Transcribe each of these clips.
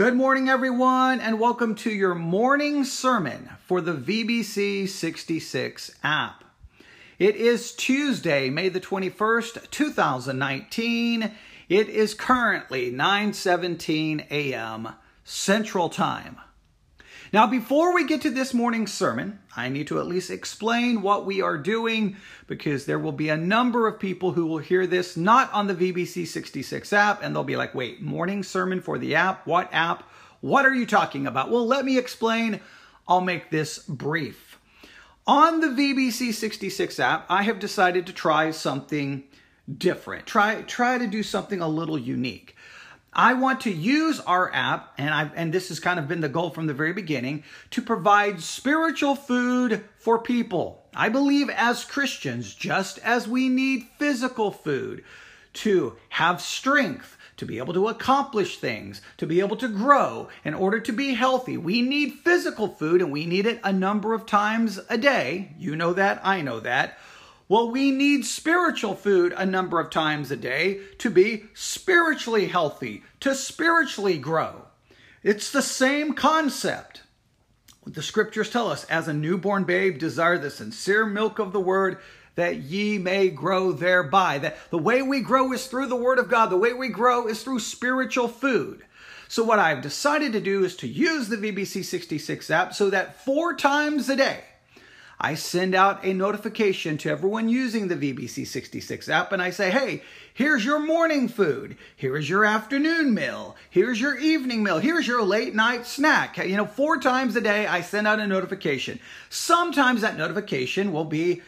Good morning, everyone, and welcome to your morning sermon for the VBC 66 app. It is Tuesday, May the 21st, 2019. It is currently 9:17 a.m. Central Time. Now, before we get to this morning's sermon, I need to at least explain what we are doing because there will be a number of people who will hear this not on the VBC 66 app and they'll be like, wait, morning sermon for the app? What app? What are you talking about? Well, let me explain. I'll make this brief. On the VBC 66 app, I have decided to try something different. Try try to do something a little unique. I want to use our app, and I and this has kind of been the goal from the very beginning, to provide spiritual food for people. I believe as Christians, just as we need physical food to have strength, to be able to accomplish things, to be able to grow, in order to be healthy, we need physical food and we need it a number of times a day. You know that, I know that. Well, we need spiritual food a number of times a day to be spiritually healthy, to spiritually grow. It's the same concept. The scriptures tell us, as a newborn babe, desire the sincere milk of the word that ye may grow thereby. That the way we grow is through the word of God. The way we grow is through spiritual food. So what I've decided to do is to use the VBC 66 app so that four times a day, I send out a notification to everyone using the VBC 66 app and I say, hey, here's your morning food. Here's your afternoon meal. Here's your evening meal. Here's your late night snack. You know, four times a day I send out a notification. Sometimes that notification will be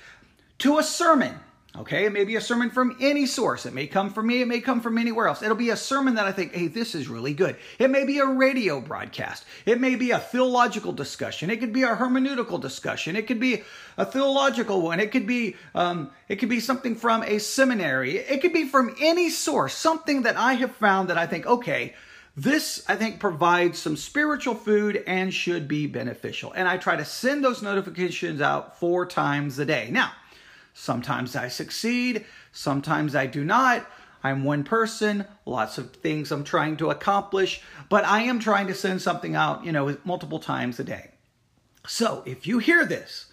to a sermon. Okay, it may be a sermon from any source. It may come from me, it may come from anywhere else. It'll be a sermon that I think, hey, this is really good. It may be a radio broadcast. It may be a theological discussion. It could be a hermeneutical discussion. It could be a theological one. It could be um, it could be something from a seminary. It could be from any source, something that I have found that I think, okay, this, I think, provides some spiritual food and should be beneficial. And I try to send those notifications out four times a day. Now, Sometimes I succeed, sometimes I do not. I'm one person, lots of things I'm trying to accomplish, but I am trying to send something out, you know, multiple times a day. So if you hear this,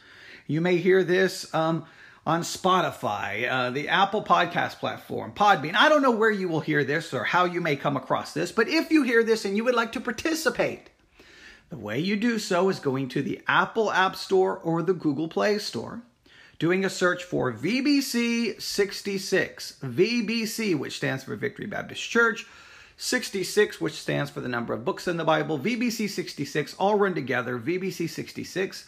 you may hear this um, on Spotify, uh, the Apple Podcast platform, Podbean. I don't know where you will hear this or how you may come across this, but if you hear this and you would like to participate, the way you do so is going to the Apple App Store or the Google Play Store doing a search for VBC 66, VBC, which stands for Victory Baptist Church, 66, which stands for the number of books in the Bible, VBC 66, all run together, VBC 66,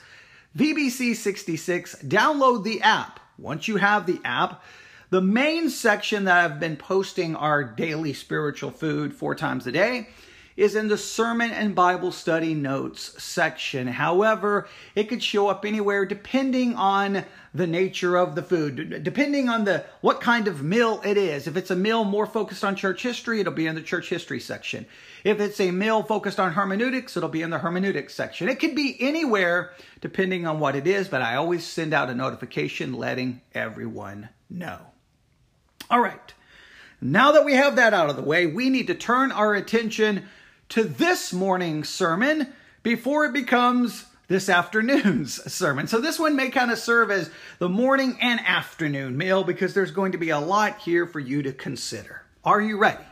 VBC 66, download the app. Once you have the app, the main section that I've been posting our daily spiritual food four times a day is in the sermon and Bible study notes section. However, it could show up anywhere depending on the nature of the food, depending on the what kind of meal it is. If it's a meal more focused on church history, it'll be in the church history section. If it's a meal focused on hermeneutics, it'll be in the hermeneutics section. It could be anywhere depending on what it is, but I always send out a notification letting everyone know. All right. Now that we have that out of the way, we need to turn our attention to this morning's sermon before it becomes this afternoon's sermon. So this one may kind of serve as the morning and afternoon meal because there's going to be a lot here for you to consider. Are you ready?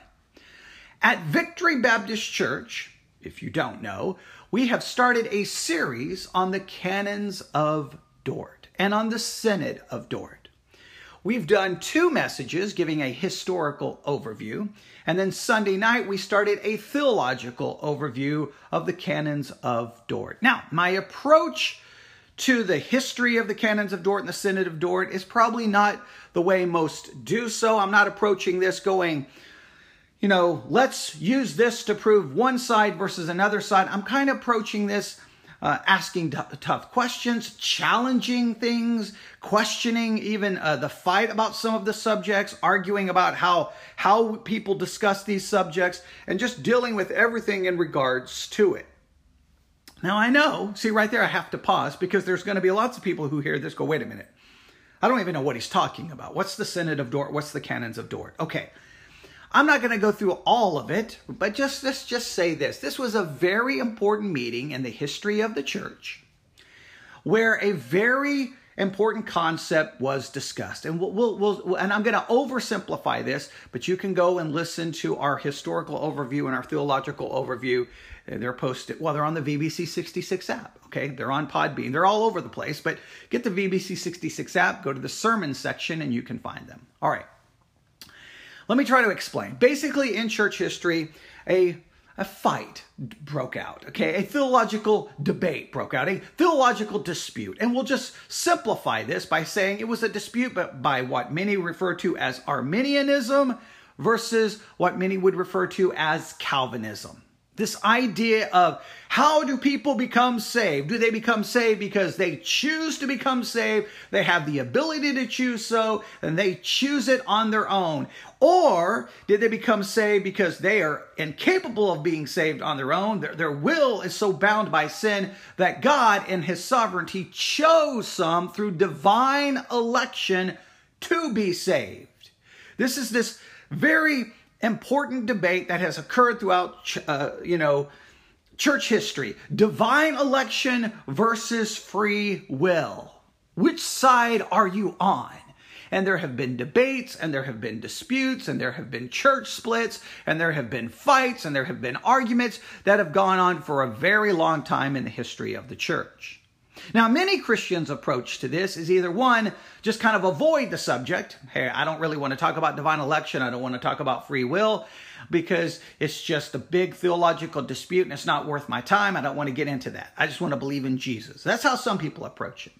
At Victory Baptist Church, if you don't know, we have started a series on the canons of Dort and on the Synod of Dort. We've done two messages giving a historical overview, and then Sunday night we started a theological overview of the canons of Dort. Now, my approach to the history of the canons of Dort and the Synod of Dort is probably not the way most do so. I'm not approaching this going, you know, let's use this to prove one side versus another side. I'm kind of approaching this uh, asking t- tough questions, challenging things, questioning even uh, the fight about some of the subjects, arguing about how how people discuss these subjects, and just dealing with everything in regards to it. Now I know, see right there, I have to pause because there's going to be lots of people who hear this go, wait a minute, I don't even know what he's talking about. What's the Synod of Dort? What's the Canons of Dort? Okay. I'm not going to go through all of it, but just let's just say this. This was a very important meeting in the history of the church where a very important concept was discussed. And we'll, we'll, we'll and I'm going to oversimplify this, but you can go and listen to our historical overview and our theological overview. Uh, they're posted, well, they're on the VBC 66 app. Okay. They're on Podbean. They're all over the place, but get the VBC 66 app, go to the sermon section, and you can find them. All right. Let me try to explain. Basically, in church history, a a fight broke out, okay? A theological debate broke out, a theological dispute. And we'll just simplify this by saying it was a dispute but by what many refer to as Arminianism versus what many would refer to as Calvinism. This idea of how do people become saved? Do they become saved because they choose to become saved? They have the ability to choose so, and they choose it on their own. Or did they become saved because they are incapable of being saved on their own? Their, their will is so bound by sin that God, in His sovereignty, chose some through divine election to be saved. This is this very important debate that has occurred throughout, uh, you know, church history. Divine election versus free will. Which side are you on? And there have been debates, and there have been disputes, and there have been church splits, and there have been fights, and there have been arguments that have gone on for a very long time in the history of the church. Now, many Christians' approach to this is either one, just kind of avoid the subject. Hey, I don't really want to talk about divine election. I don't want to talk about free will because it's just a big theological dispute and it's not worth my time. I don't want to get into that. I just want to believe in Jesus. That's how some people approach it.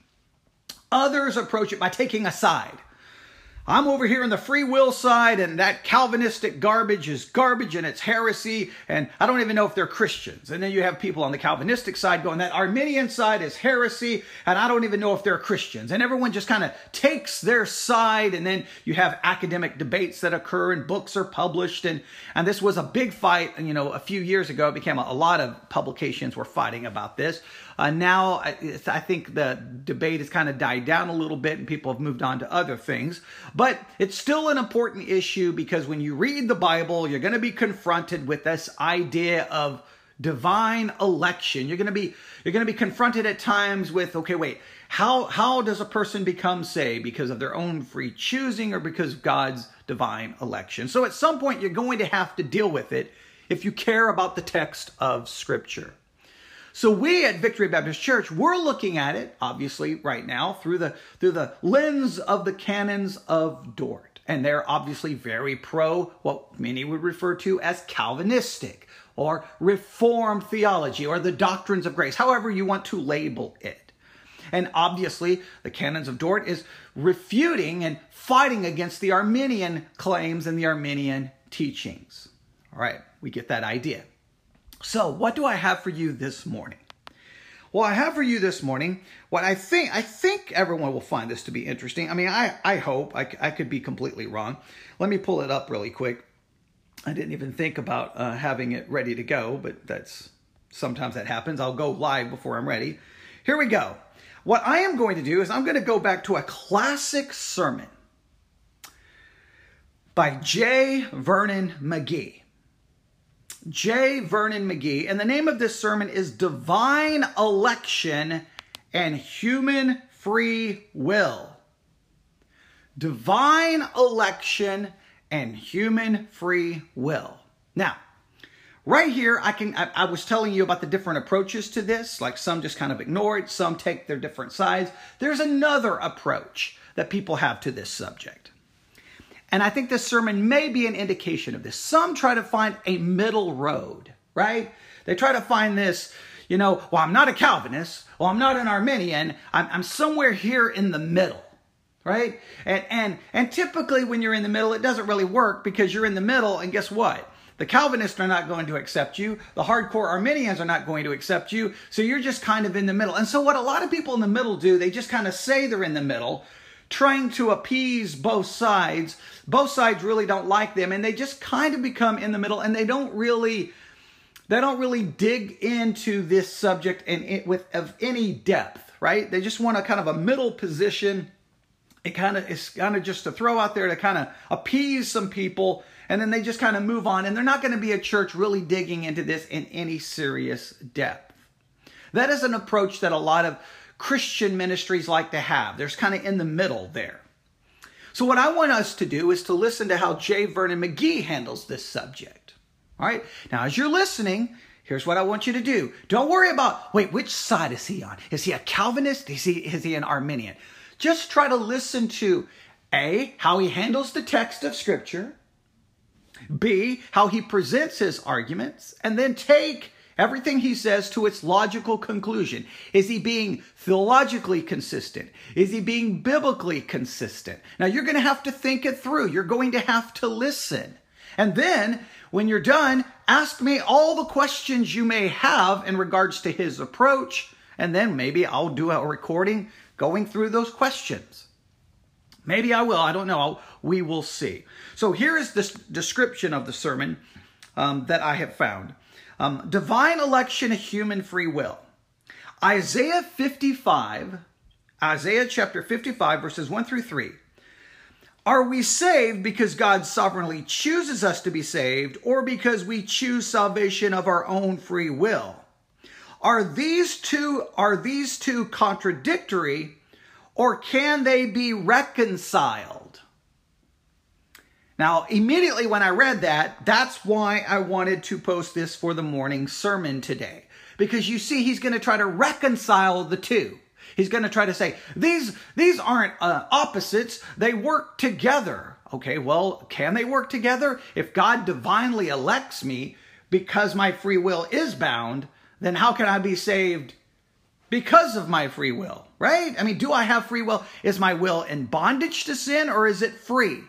Others approach it by taking a side. I'm over here on the free will side, and that Calvinistic garbage is garbage and it's heresy, and I don't even know if they're Christians. And then you have people on the Calvinistic side going, that Arminian side is heresy, and I don't even know if they're Christians. And everyone just kind of takes their side, and then you have academic debates that occur, and books are published, and, and this was a big fight. You know, a few years ago, it became a, a lot of publications were fighting about this. Uh, now, I, I think the debate has kind of died down a little bit and people have moved on to other things. But it's still an important issue because when you read the Bible, you're going to be confronted with this idea of divine election. You're going to be you're going to be confronted at times with okay, wait, how how does a person become saved because of their own free choosing or because of God's divine election? So at some point you're going to have to deal with it if you care about the text of scripture. So we at Victory Baptist Church, we're looking at it, obviously, right now through the through the lens of the canons of Dort. And they're obviously very pro what many would refer to as Calvinistic or Reformed theology or the doctrines of grace, however you want to label it. And obviously, the canons of Dort is refuting and fighting against the Arminian claims and the Arminian teachings. All right, we get that idea. So, what do I have for you this morning? Well, I have for you this morning what I think I think everyone will find this to be interesting. I mean, I I hope I, I could be completely wrong. Let me pull it up really quick. I didn't even think about uh, having it ready to go, but that's sometimes that happens. I'll go live before I'm ready. Here we go. What I am going to do is I'm going to go back to a classic sermon by J. Vernon McGee. J. Vernon McGee, and the name of this sermon is Divine Election and Human Free Will. Divine Election and Human Free Will. Now, right here, I can I, I was telling you about the different approaches to this, like some just kind of ignore it, some take their different sides. There's another approach that people have to this subject. And I think this sermon may be an indication of this. Some try to find a middle road, right? They try to find this, you know, well, I'm not a Calvinist, well, I'm not an Arminian, I'm, I'm somewhere here in the middle, right? And, and, and typically when you're in the middle, it doesn't really work because you're in the middle, and guess what? The Calvinists are not going to accept you. The hardcore Arminians are not going to accept you. So you're just kind of in the middle. And so what a lot of people in the middle do, they just kind of say they're in the middle, trying to appease both sides. Both sides really don't like them and they just kind of become in the middle and they don't really they don't really dig into this subject and it, with of any depth, right? They just want a kind of a middle position. It kind of is kind of just to throw out there to kind of appease some people and then they just kind of move on, and they're not going to be a church really digging into this in any serious depth. That is an approach that a lot of Christian ministries like to have. There's kind of in the middle there. So, what I want us to do is to listen to how J. Vernon McGee handles this subject. All right. Now, as you're listening, here's what I want you to do. Don't worry about, wait, which side is he on? Is he a Calvinist? Is he, is he an Arminian? Just try to listen to A, how he handles the text of Scripture, B, how he presents his arguments, and then take everything he says to its logical conclusion. Is he being theologically consistent? Is he being biblically consistent? Now you're going to have to think it through. You're going to have to listen. And then when you're done, ask me all the questions you may have in regards to his approach. And then maybe I'll do a recording going through those questions. Maybe I will. I don't know. We will see. So here is this description of the sermon um, that I have found. Um, divine election, human free will. Isaiah 55, Isaiah chapter 55, verses 1 through 3. Are we saved because God sovereignly chooses us to be saved or because we choose salvation of our own free will? Are these two are these two contradictory or can they be reconciled? Now, immediately when I read that, that's why I wanted to post this for the morning sermon today. Because you see, he's going to try to reconcile the two. He's going to try to say, these, these aren't uh, opposites, they work together. Okay, well, can they work together? If God divinely elects me because my free will is bound, then how can I be saved because of my free will, right? I mean, do I have free will? Is my will in bondage to sin or is it free?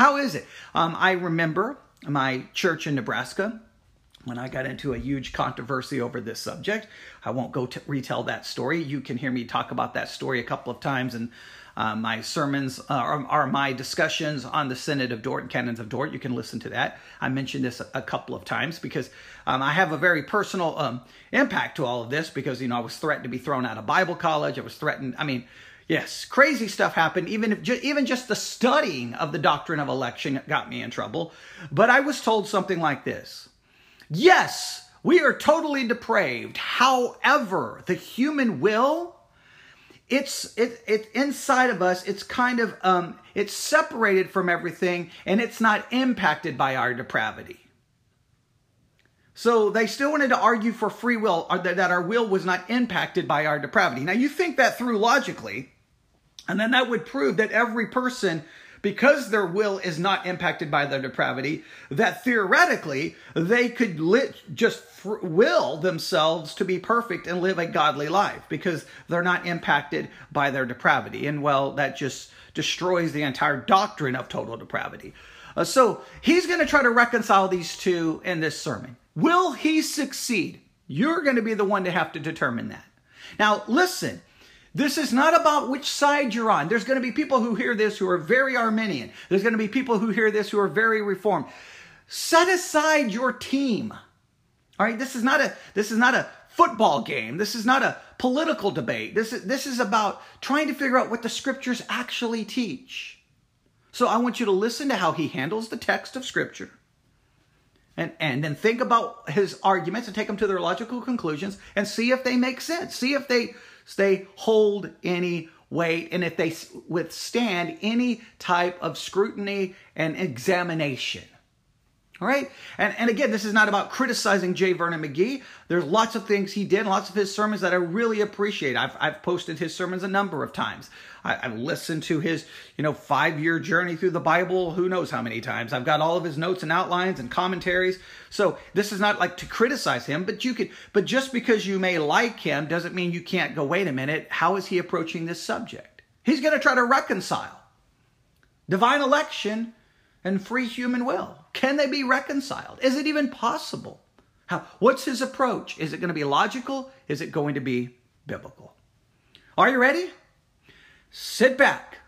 How is it? Um, I remember my church in Nebraska when I got into a huge controversy over this subject. I won't go to retell that story. You can hear me talk about that story a couple of times and uh, my sermons uh, are, are, my discussions on the Synod of Dort and Canons of Dort. You can listen to that. I mentioned this a, a couple of times because um, I have a very personal um, impact to all of this because, you know, I was threatened to be thrown out of Bible college. I was threatened, I mean, Yes, crazy stuff happened. Even if even just the studying of the doctrine of election got me in trouble. But I was told something like this: Yes, we are totally depraved. However, the human will it's it, it inside of us it's kind of um, it's separated from everything and it's not impacted by our depravity so they still wanted to argue for free will that our will was not impacted by our depravity now you think that through logically and then that would prove that every person because their will is not impacted by their depravity, that theoretically they could lit, just will themselves to be perfect and live a godly life because they're not impacted by their depravity. And well, that just destroys the entire doctrine of total depravity. Uh, so he's going to try to reconcile these two in this sermon. Will he succeed? You're going to be the one to have to determine that. Now, listen, this is not about which side you're on. There's going to be people who hear this who are very Arminian. There's going to be people who hear this who are very Reformed. Set aside your team. All right, this is not a this is not a football game. This is not a political debate. This is this is about trying to figure out what the scriptures actually teach. So I want you to listen to how he handles the text of scripture. And, and then think about his arguments and take them to their logical conclusions and see if they make sense. See if they they hold any weight and if they withstand any type of scrutiny and examination. All right. And, and again, this is not about criticizing J. Vernon McGee. There's lots of things he did, lots of his sermons that I really appreciate. I've, I've posted his sermons a number of times. I, have listened to his, you know, five year journey through the Bible, who knows how many times. I've got all of his notes and outlines and commentaries. So this is not like to criticize him, but you could, but just because you may like him doesn't mean you can't go, wait a minute, how is he approaching this subject? He's going to try to reconcile divine election and free human will. Can they be reconciled? Is it even possible? How, what's his approach? Is it going to be logical? Is it going to be biblical? Are you ready? Sit back.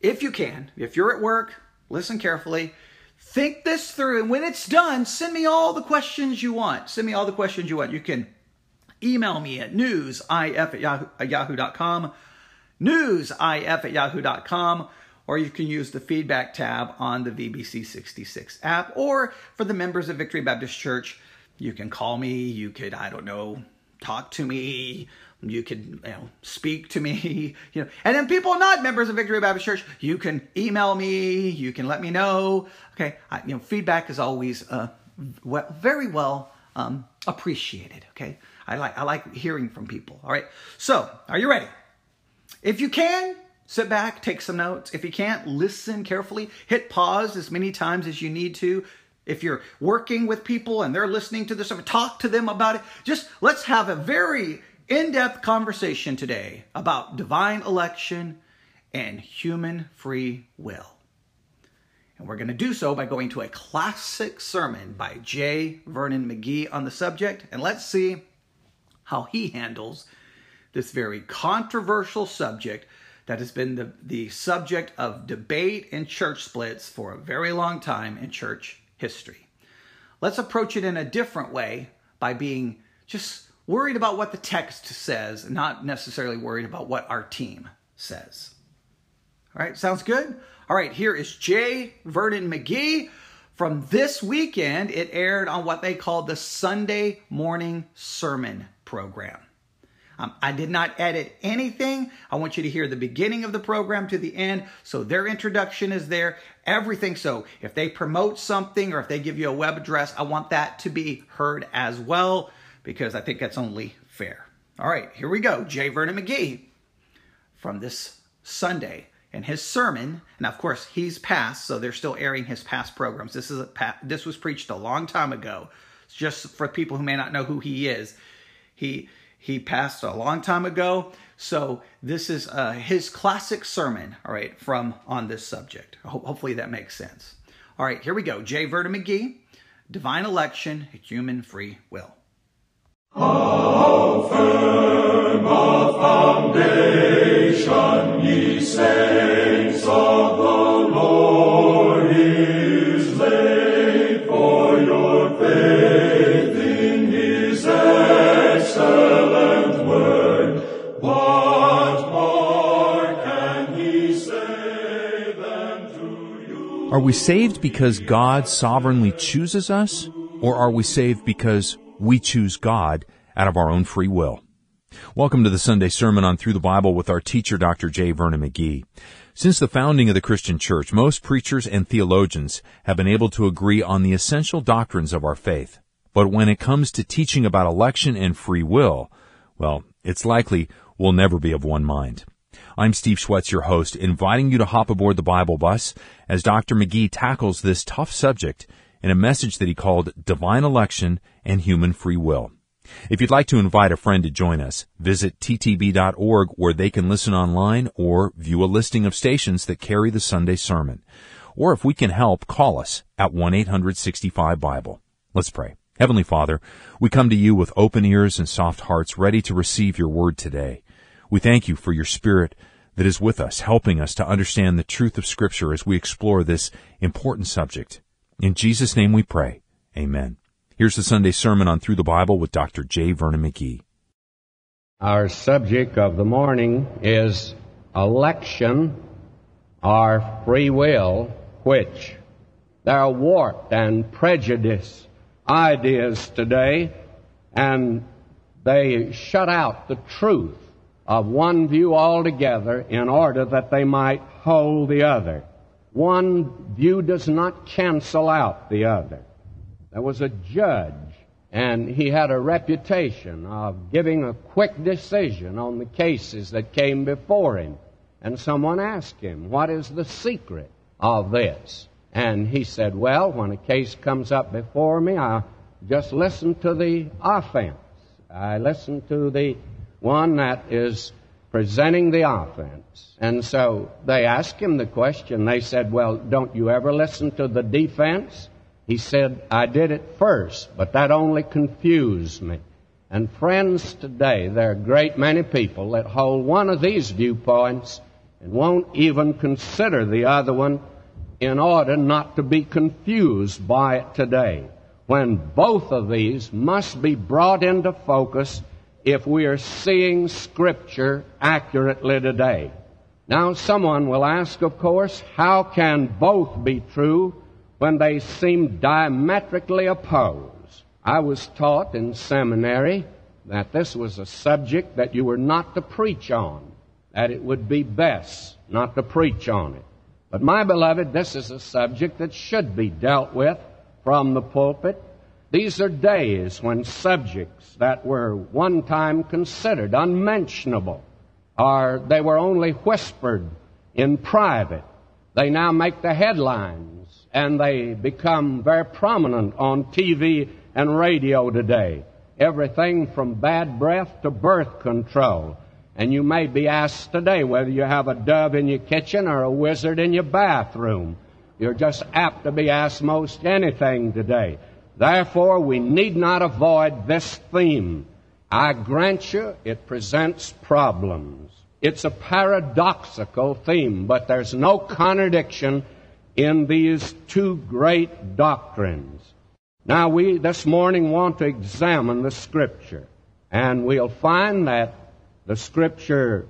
If you can, if you're at work, listen carefully. Think this through, and when it's done, send me all the questions you want. Send me all the questions you want. You can email me at newsif at yahoo, yahoo.com, newsif at yahoo.com, or you can use the feedback tab on the VBC 66 app. Or for the members of Victory Baptist Church, you can call me, you could, I don't know, talk to me, you could you know, speak to me, you know. And then people not members of Victory Baptist Church, you can email me, you can let me know. Okay, I, you know, feedback is always uh, well, very well um, appreciated. Okay, I like I like hearing from people. All right, so are you ready? If you can, sit back, take some notes. If you can't, listen carefully. Hit pause as many times as you need to. If you're working with people and they're listening to this, talk to them about it. Just let's have a very in depth conversation today about divine election and human free will. And we're going to do so by going to a classic sermon by J. Vernon McGee on the subject. And let's see how he handles this very controversial subject that has been the, the subject of debate and church splits for a very long time in church history. Let's approach it in a different way by being just worried about what the text says, not necessarily worried about what our team says. All right, sounds good? All right, here is J. Vernon McGee. From this weekend, it aired on what they call the Sunday Morning Sermon Program. Um, I did not edit anything. I want you to hear the beginning of the program to the end. So their introduction is there, everything. So if they promote something or if they give you a web address, I want that to be heard as well because I think that's only fair. All right, here we go. J. Vernon McGee from this Sunday and his sermon. And of course, he's passed, so they're still airing his past programs. This is a, this was preached a long time ago. Just for people who may not know who he is. He he passed a long time ago. So this is uh, his classic sermon, all right, from on this subject. Ho- hopefully that makes sense. All right, here we go. J. Vernon McGee, Divine Election, Human Free Will. How firm a foundation, ye saints of the we saved because God sovereignly chooses us, or are we saved because we choose God out of our own free will? Welcome to the Sunday Sermon on Thru the Bible with our teacher, Dr. J. Vernon McGee. Since the founding of the Christian Church, most preachers and theologians have been able to agree on the essential doctrines of our faith. But when it comes to teaching about election and free will, well, it's likely we'll never be of one mind. I'm Steve Schwetz, your host, inviting you to hop aboard the Bible bus as Dr. McGee tackles this tough subject in a message that he called Divine Election and Human Free Will. If you'd like to invite a friend to join us, visit ttb.org where they can listen online or view a listing of stations that carry the Sunday sermon. Or if we can help, call us at 1-865-BIBLE. Let's pray. Heavenly Father, we come to you with open ears and soft hearts ready to receive your word today. We thank you for your spirit that is with us, helping us to understand the truth of scripture as we explore this important subject. In Jesus' name we pray. Amen. Here's the Sunday sermon on Thru the Bible with Dr. J. Vernon McGee. Our subject of the morning is election or free will, which there are warped and prejudiced ideas today, and they shut out the truth of one view altogether in order that they might hold the other. One view does not cancel out the other. There was a judge, and he had a reputation of giving a quick decision on the cases that came before him. And someone asked him, What is the secret of this? And he said, Well, when a case comes up before me, I just listen to the offense. I listen to the one that is presenting the offense. And so they asked him the question. They said, Well, don't you ever listen to the defense? He said, I did it first, but that only confused me. And friends, today there are a great many people that hold one of these viewpoints and won't even consider the other one in order not to be confused by it today. When both of these must be brought into focus if we are seeing Scripture accurately today. Now, someone will ask, of course, how can both be true when they seem diametrically opposed? I was taught in seminary that this was a subject that you were not to preach on, that it would be best not to preach on it. But my beloved, this is a subject that should be dealt with from the pulpit. These are days when subjects that were one time considered unmentionable or they were only whispered in private. They now make the headlines and they become very prominent on TV and radio today. Everything from bad breath to birth control. And you may be asked today whether you have a dove in your kitchen or a wizard in your bathroom. You're just apt to be asked most anything today. Therefore, we need not avoid this theme. I grant you it presents problems. It's a paradoxical theme, but there's no contradiction in these two great doctrines. Now, we this morning want to examine the Scripture, and we'll find that the Scripture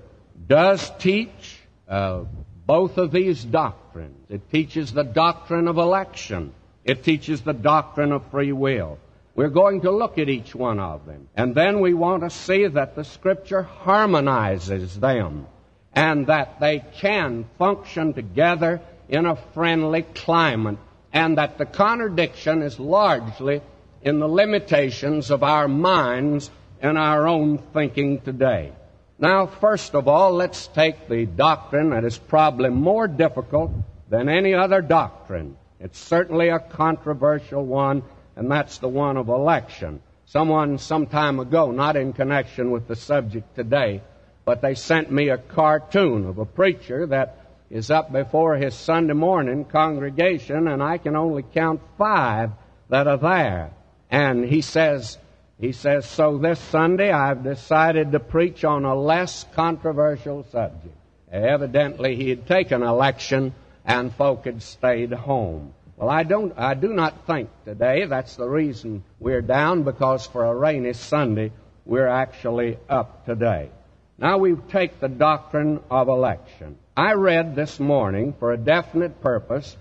does teach uh, both of these doctrines. It teaches the doctrine of election, it teaches the doctrine of free will. We're going to look at each one of them. And then we want to see that the Scripture harmonizes them and that they can function together in a friendly climate and that the contradiction is largely in the limitations of our minds and our own thinking today. Now, first of all, let's take the doctrine that is probably more difficult than any other doctrine. It's certainly a controversial one, and that's the one of election. Someone some time ago, not in connection with the subject today, but they sent me a cartoon of a preacher that is up before his Sunday morning congregation, and I can only count five that are there. And he says, he says, so this Sunday I've decided to preach on a less controversial subject. Evidently he had taken election and folk had stayed home. Well, I don't, I do not think today that's the reason we're down because for a rainy Sunday we're actually up today. Now we take the doctrine of election. I read this morning for a definite purpose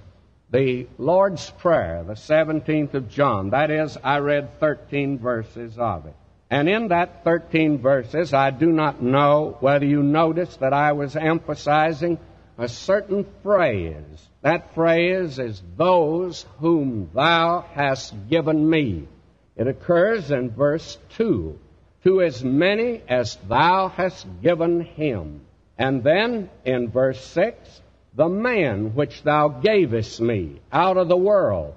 the Lord's Prayer, the 17th of John. That is, I read 13 verses of it. And in that 13 verses, I do not know whether you noticed that I was emphasizing a certain phrase. That phrase is those whom thou hast given me. It occurs in verse 2. To as many as thou hast given him. And then in verse 6, the man which thou gavest me out of the world,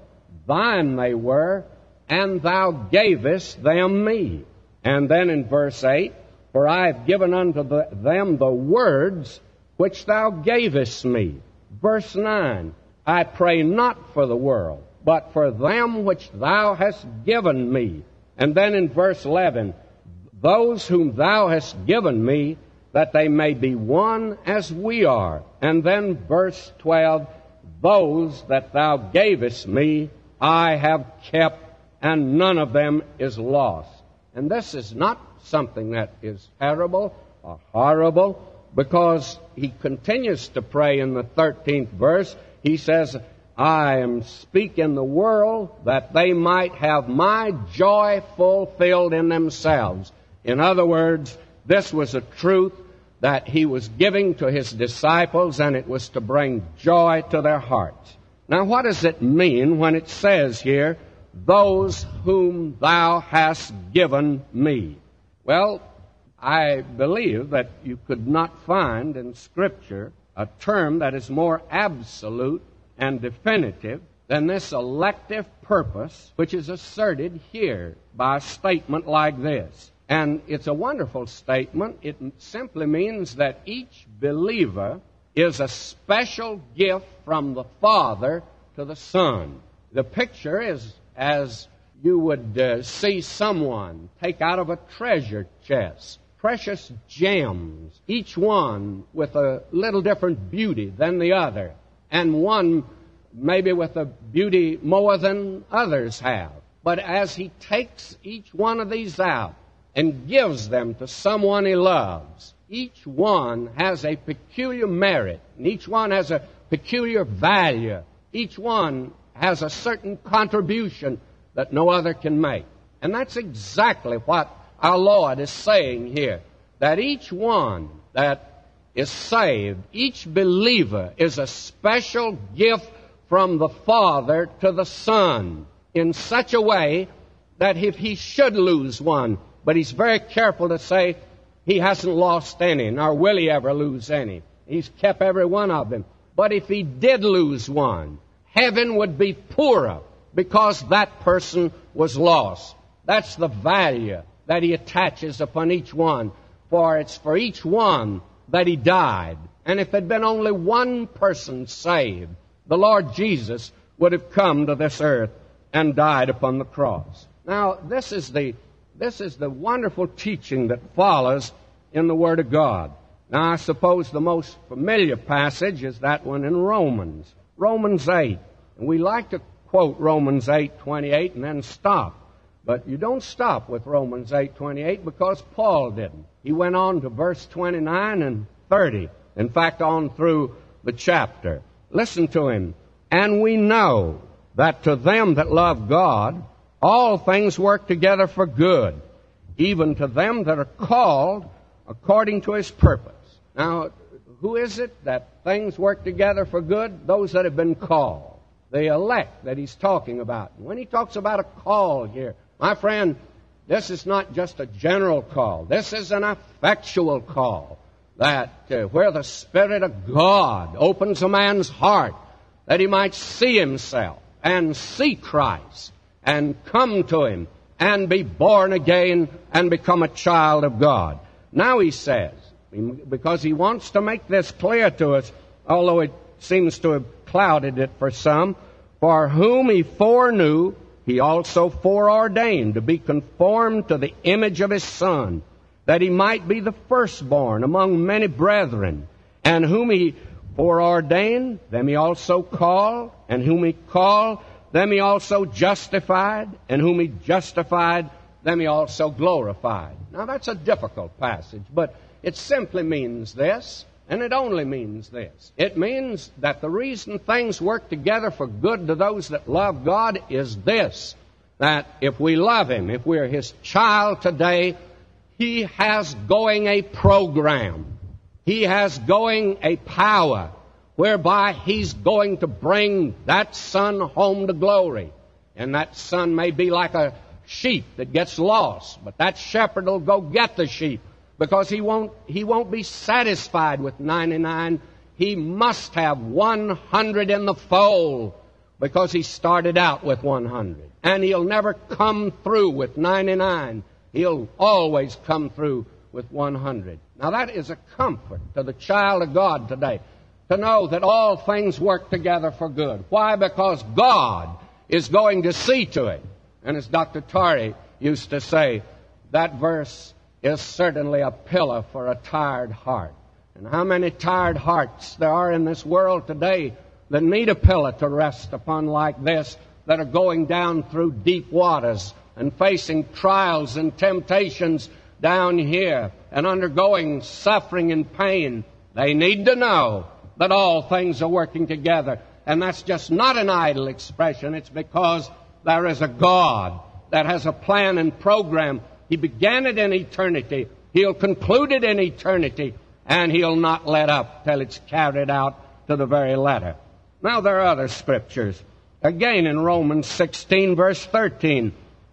thine they were, and thou gavest them me. And then in verse 8, for I have given unto the, them the words which thou gavest me. Verse 9, I pray not for the world, but for them which thou hast given me. And then in verse 11, those whom thou hast given me, that they may be one as we are. And then verse 12, those that thou gavest me, I have kept, and none of them is lost. And this is not something that is terrible or horrible, because he continues to pray in the 13th verse. He says, I am speaking the world that they might have my joy fulfilled in themselves. In other words, this was a truth that he was giving to his disciples and it was to bring joy to their hearts. Now what does it mean when it says here, those whom thou hast given me? Well, I believe that you could not find in Scripture a term that is more absolute and definitive than this elective purpose which is asserted here by a statement like this. And it's a wonderful statement. It simply means that each believer is a special gift from the Father to the Son. The picture is as you would uh, see someone take out of a treasure chest precious gems, each one with a little different beauty than the other, and one maybe with a beauty more than others have. But as he takes each one of these out and gives them to someone he loves, each one has a peculiar merit, and each one has a peculiar value. Each one has a certain contribution that no other can make. And that's exactly what our Lord is saying here. That each one that is saved, each believer is a special gift from the Father to the Son in such a way that if he should lose one, but he's very careful to say he hasn't lost any, nor will he ever lose any. He's kept every one of them. But if he did lose one, heaven would be poorer because that person was lost. That's the value that he attaches upon each one. For it's for each one that he died. And if there'd been only one person saved, the Lord Jesus would have come to this earth and died upon the cross. Now, this is the, this is the wonderful teaching that follows in the Word of God. Now, I suppose the most familiar passage is that one in Romans, Romans 8. And we like to quote Romans 8:28 and then stop. But you don't stop with Romans 8:28 because Paul didn't. He went on to verse 29 and 30. In fact, on through the chapter. Listen to him. And we know that to them that love God, all things work together for good, even to them that are called according to his purpose. Now, who is it that things work together for good? Those that have been called. The elect that he's talking about. When he talks about a call here, my friend, this is not just a general call. This is an effectual call. That uh, where the Spirit of God opens a man's heart, that he might see himself and see Christ and come to him and be born again and become a child of God. Now he says, because he wants to make this clear to us, although it seems to have clouded it for some, for whom he foreknew, he also foreordained to be conformed to the image of his Son, that he might be the firstborn among many brethren. And whom he foreordained, them he also called, and whom he called, them he also justified, and whom he justified, them he also glorified. Now that's a difficult passage, but it simply means this, and it only means this. It means that the reason things work together for good to those that love God is this that if we love Him, if we're His child today, He has going a program. He has going a power whereby He's going to bring that son home to glory. And that son may be like a sheep that gets lost, but that shepherd will go get the sheep because he won't, he won't be satisfied with 99. He must have 100 in the fold because he started out with 100. And he'll never come through with 99. He'll always come through with 100. Now that is a comfort to the child of God today to know that all things work together for good. Why? Because God is going to see to it. And as Dr. Torrey used to say, that verse is certainly a pillow for a tired heart. And how many tired hearts there are in this world today that need a pillow to rest upon like this, that are going down through deep waters and facing trials and temptations down here and undergoing suffering and pain. They need to know that all things are working together. And that's just not an idle expression. It's because there is a God that has a plan and program he began it in eternity. He'll conclude it in eternity. And He'll not let up till it's carried out to the very letter. Now there are other scriptures. Again in Romans 16 verse 13,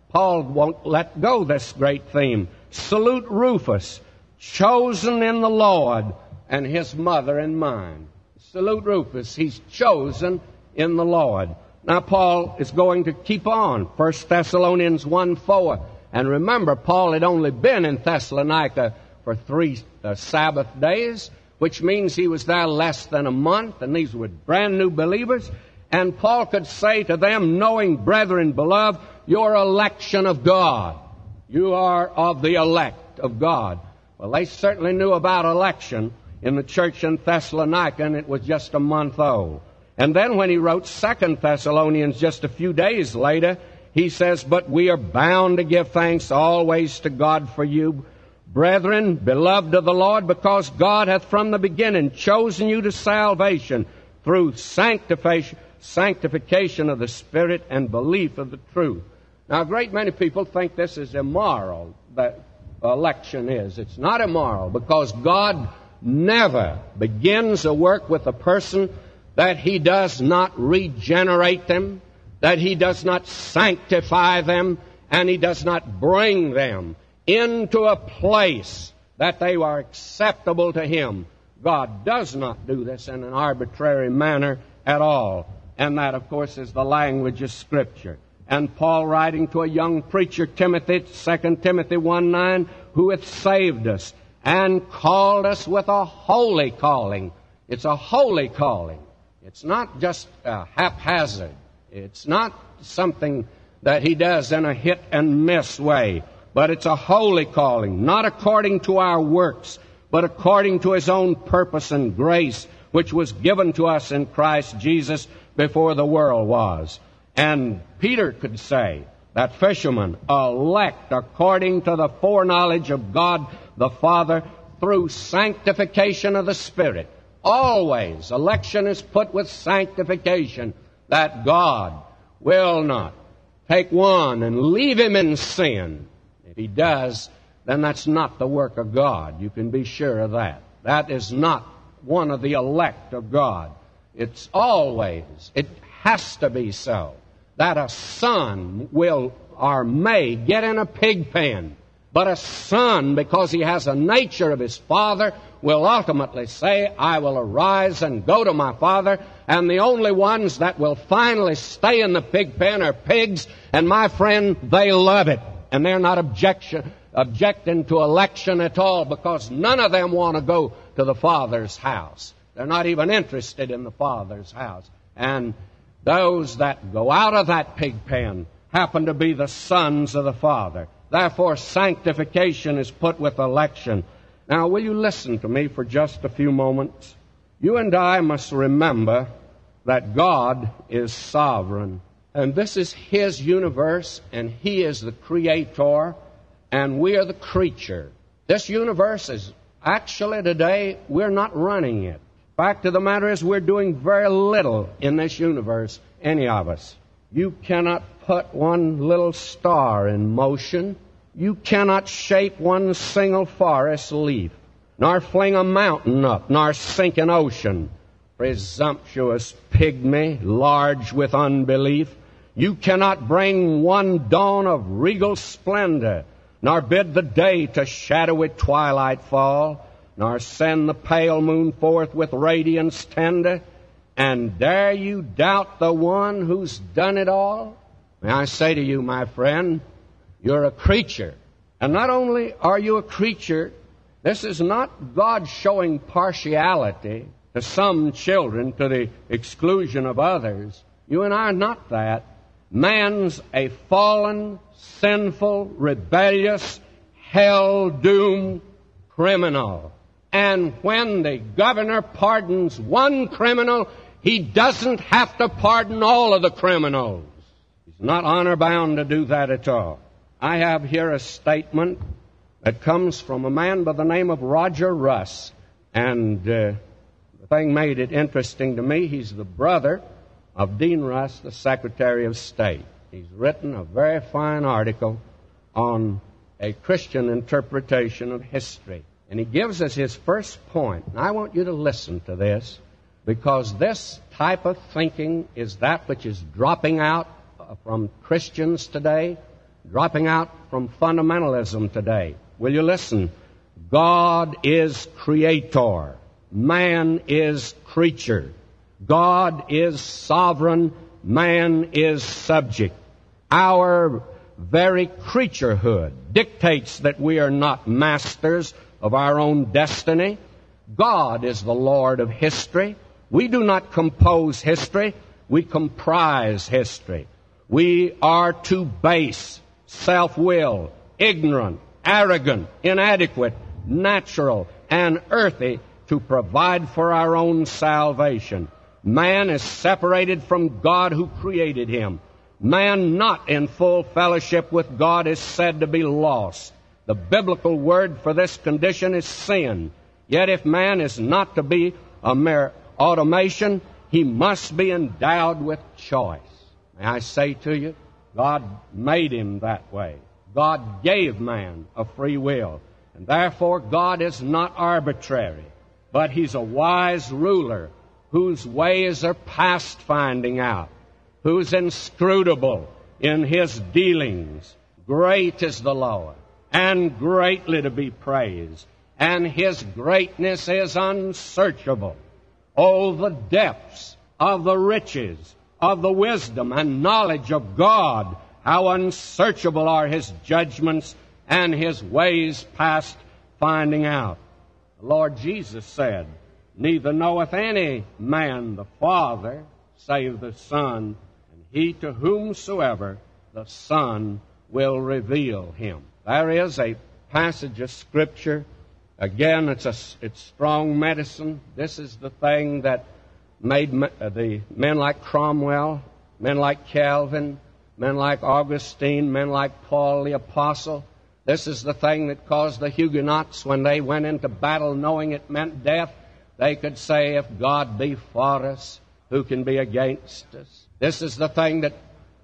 Paul won't let go this great theme. Salute Rufus, chosen in the Lord, and his mother and mine. Salute Rufus, he's chosen in the Lord. Now Paul is going to keep on. 1 Thessalonians 1 4. And remember, Paul had only been in Thessalonica for three uh, Sabbath days, which means he was there less than a month, and these were brand new believers. And Paul could say to them, knowing brethren beloved, your election of God. You are of the elect of God. Well, they certainly knew about election in the church in Thessalonica, and it was just a month old. And then when he wrote Second Thessalonians just a few days later, he says, But we are bound to give thanks always to God for you, Brethren, beloved of the Lord, because God hath from the beginning chosen you to salvation through sanctification, of the Spirit and belief of the truth. Now, a great many people think this is immoral, that election is. It's not immoral because God never begins a work with a person that He does not regenerate them, that He does not sanctify them, and He does not bring them into a place that they are acceptable to Him. God does not do this in an arbitrary manner at all. And that, of course, is the language of Scripture. And Paul writing to a young preacher, Timothy, 2 Timothy 1 9, who hath saved us and called us with a holy calling. It's a holy calling. It's not just a haphazard. It's not something that he does in a hit and miss way, but it's a holy calling, not according to our works, but according to his own purpose and grace, which was given to us in Christ Jesus before the world was. And Peter could say, that fisherman, elect according to the foreknowledge of God the Father through sanctification of the Spirit. Always, election is put with sanctification that God will not take one and leave him in sin. If he does, then that's not the work of God. You can be sure of that. That is not one of the elect of God. It's always, it has to be so that a son will or may get in a pig pen. But a son, because he has a nature of his father, will ultimately say, I will arise and go to my father, and the only ones that will finally stay in the pig pen are pigs, and my friend, they love it. And they're not objection, objecting to election at all because none of them want to go to the Father's house. They're not even interested in the Father's house. And those that go out of that pig pen happen to be the sons of the Father. Therefore, sanctification is put with election. Now, will you listen to me for just a few moments? You and I must remember that God is sovereign. And this is His universe, and He is the creator, and we are the creature. This universe is actually today, we're not running it. Fact of the matter is, we're doing very little in this universe, any of us. You cannot put one little star in motion. You cannot shape one single forest leaf, nor fling a mountain up, nor sink an ocean. Presumptuous pygmy, large with unbelief. You cannot bring one dawn of regal splendor, nor bid the day to shadowy twilight fall nor send the pale moon forth with radiance tender? And dare you doubt the one who's done it all? May I say to you, my friend, you're a creature. And not only are you a creature, this is not God showing partiality to some children to the exclusion of others. You and I are not that. Man's a fallen, sinful, rebellious, hell doomed criminal. And when the governor pardons one criminal, he doesn't have to pardon all of the criminals. He's not honor bound to do that at all. I have here a statement that comes from a man by the name of Roger Rusk. And uh, the thing made it interesting to me. He's the brother of Dean Rusk, the Secretary of State. He's written a very fine article on a Christian interpretation of history. And he gives us his first point. And I want you to listen to this because this type of thinking is that which is dropping out from Christians today, dropping out from fundamentalism today. Will you listen? God is creator. Man is creature. God is sovereign. Man is subject. Our very creaturehood dictates that we are not masters of our own destiny. God is the Lord of history. We do not compose history, we comprise history. We are too base, self will, ignorant, arrogant, inadequate, natural, and earthy to provide for our own salvation. Man is separated from God who created him. Man not in full fellowship with God is said to be lost. The biblical word for this condition is sin. Yet if man is not to be a mere automation, he must be endowed with choice. May I say to you, God made him that way. God gave man a free will. And therefore, God is not arbitrary, but He's a wise ruler whose ways are past finding out, who's inscrutable in His dealings. Great is the Lord, and greatly to be praised, and His greatness is unsearchable. Oh, the depths of the riches of the wisdom and knowledge of God how unsearchable are his judgments and his ways past finding out. The Lord Jesus said, Neither knoweth any man the Father save the Son, and he to whomsoever the Son will reveal him. There is a passage of Scripture. Again, it's, a, it's strong medicine. This is the thing that made uh, the men like Cromwell, men like Calvin, men like Augustine, men like Paul the Apostle. This is the thing that caused the Huguenots, when they went into battle knowing it meant death, they could say, If God be for us, who can be against us? This is the thing that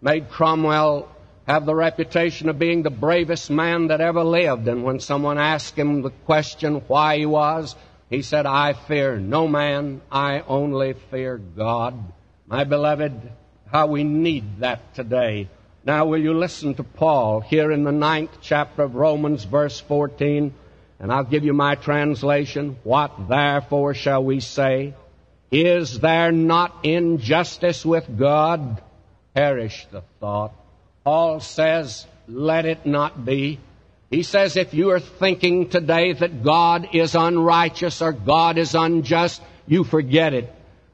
made Cromwell have the reputation of being the bravest man that ever lived. And when someone asked him the question why he was, he said, I fear no man, I only fear God. My beloved, how we need that today. Now, will you listen to Paul here in the ninth chapter of Romans, verse 14? And I'll give you my translation. What therefore shall we say? Is there not injustice with God? Perish the thought. Paul says, let it not be. He says, if you are thinking today that God is unrighteous or God is unjust, you forget it.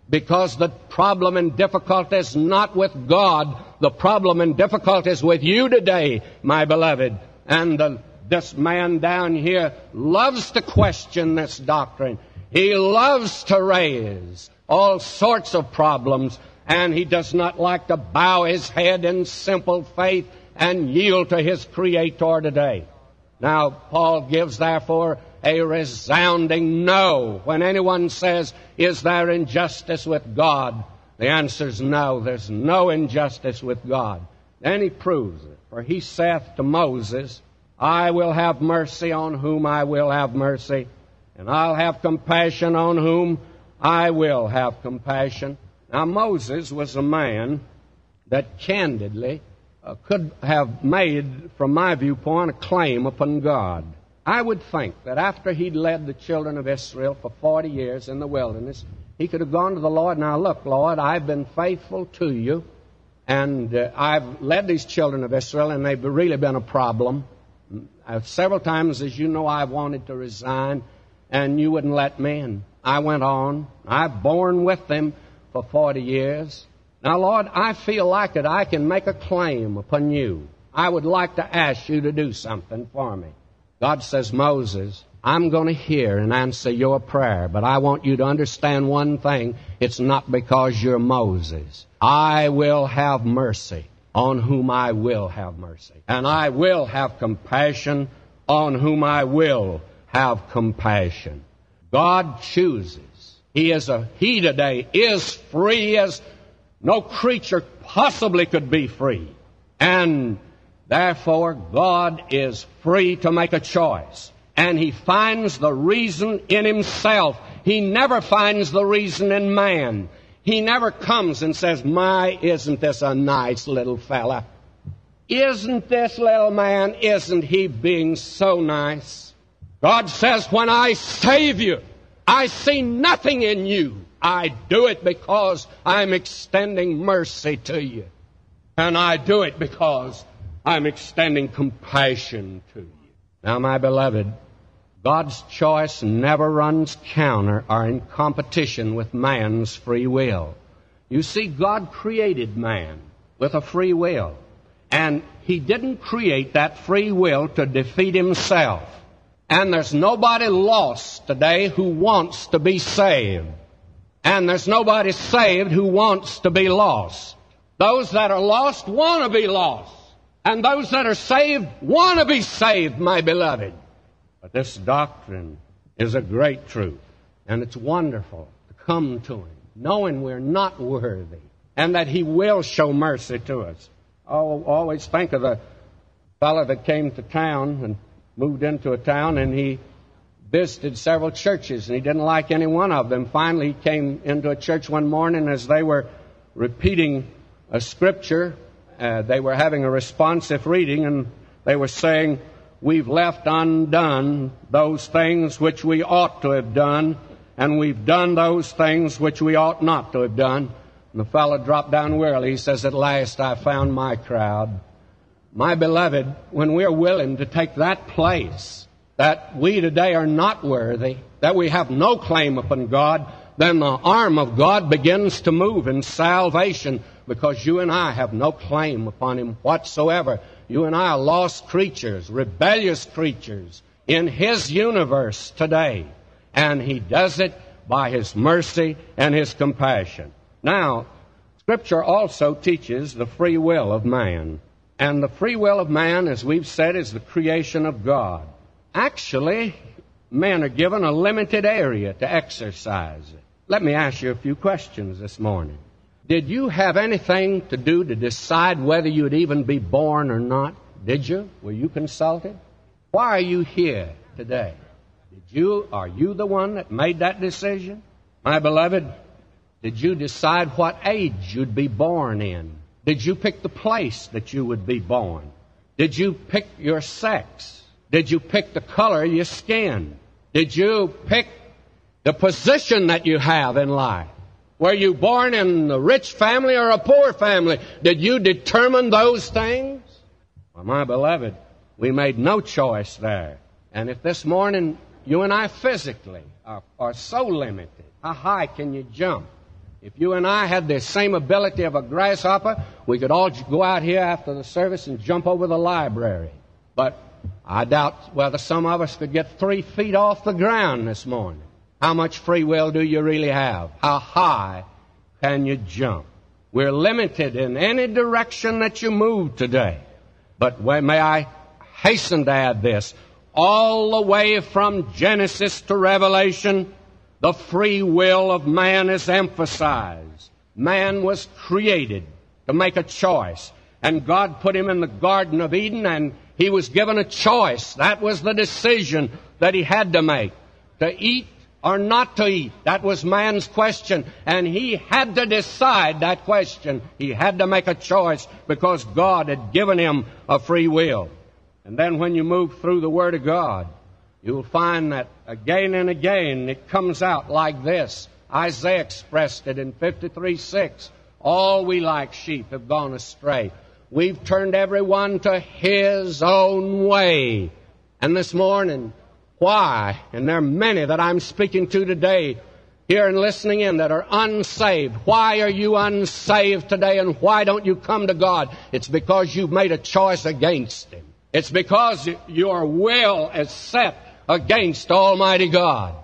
Because the problem and difficulty is not with God. The problem and difficulty is with you today, my beloved. And the, this man down here loves to question this doctrine. He loves to raise all sorts of problems, and he does not like to bow his head in simple faith and yield to his Creator today. Now, Paul gives, therefore, a resounding no. When anyone says, Is there injustice with God? The answer is no. There's no injustice with God. Then he proves it. For he saith to Moses, I will have mercy on whom I will have mercy, and I'll have compassion on whom I will have compassion. Now, Moses was a man that candidly uh, could have made, from my viewpoint, a claim upon God. I would think that after he'd led the children of Israel for 40 years in the wilderness, he could have gone to the Lord, now look, Lord, I've been faithful to you, and uh, I've led these children of Israel, and they've really been a problem. Uh, several times, as you know, I wanted to resign, and you wouldn't let me, and I went on. I've borne with them for 40 years. Now, Lord, I feel like it. I can make a claim upon you. I would like to ask you to do something for me. God says, Moses, I'm going to hear and answer your prayer, but I want you to understand one thing. It's not because you're Moses. I will have mercy on whom I will have mercy. And I will have compassion on whom I will have compassion. God chooses. He is a, He today is free as no creature possibly could be free. And Therefore, God is free to make a choice. And He finds the reason in Himself. He never finds the reason in man. He never comes and says, My, isn't this a nice little fella? Isn't this little man, isn't he being so nice? God says, When I save you, I see nothing in you. I do it because I'm extending mercy to you. And I do it because I'm extending compassion to you. Now, my beloved, God's choice never runs counter or in competition with man's free will. You see, God created man with a free will. And He didn't create that free will to defeat Himself. And there's nobody lost today who wants to be saved. And there's nobody saved who wants to be lost. Those that are lost want to be lost. And those that are saved want to be saved, my beloved. But this doctrine is a great truth. And it's wonderful to come to Him, knowing we're not worthy, and that He will show mercy to us. I always think of the fellow that came to town and moved into a town, and he visited several churches, and he didn't like any one of them. Finally, he came into a church one morning as they were repeating a scripture. Uh, they were having a responsive reading, and they were saying, We've left undone those things which we ought to have done, and we've done those things which we ought not to have done. And the fellow dropped down wearily. He says, At last I found my crowd. My beloved, when we're willing to take that place, that we today are not worthy, that we have no claim upon God, then the arm of God begins to move in salvation because you and I have no claim upon Him whatsoever. You and I are lost creatures, rebellious creatures in His universe today. And He does it by His mercy and His compassion. Now, Scripture also teaches the free will of man. And the free will of man, as we've said, is the creation of God. Actually, men are given a limited area to exercise it. Let me ask you a few questions this morning. Did you have anything to do to decide whether you'd even be born or not? Did you? Were you consulted? Why are you here today? Did you, are you the one that made that decision? My beloved, did you decide what age you'd be born in? Did you pick the place that you would be born? Did you pick your sex? Did you pick the color of your skin? Did you pick the position that you have in life? Were you born in a rich family or a poor family? Did you determine those things? Well, my beloved, we made no choice there. And if this morning you and I physically are, are so limited, how high can you jump? If you and I had the same ability of a grasshopper, we could all go out here after the service and jump over the library. But I doubt whether some of us could get three feet off the ground this morning. How much free will do you really have? How high can you jump? We're limited in any direction that you move today. But may I hasten to add this. All the way from Genesis to Revelation, the free will of man is emphasized. Man was created to make a choice. And God put him in the Garden of Eden and he was given a choice. That was the decision that he had to make. To eat or not to eat. That was man's question. And he had to decide that question. He had to make a choice because God had given him a free will. And then when you move through the Word of God, you'll find that again and again it comes out like this. Isaiah expressed it in 53 6. All we like sheep have gone astray. We've turned everyone to his own way. And this morning, why? And there are many that I'm speaking to today here and listening in that are unsaved. Why are you unsaved today and why don't you come to God? It's because you've made a choice against Him. It's because your will is set against Almighty God.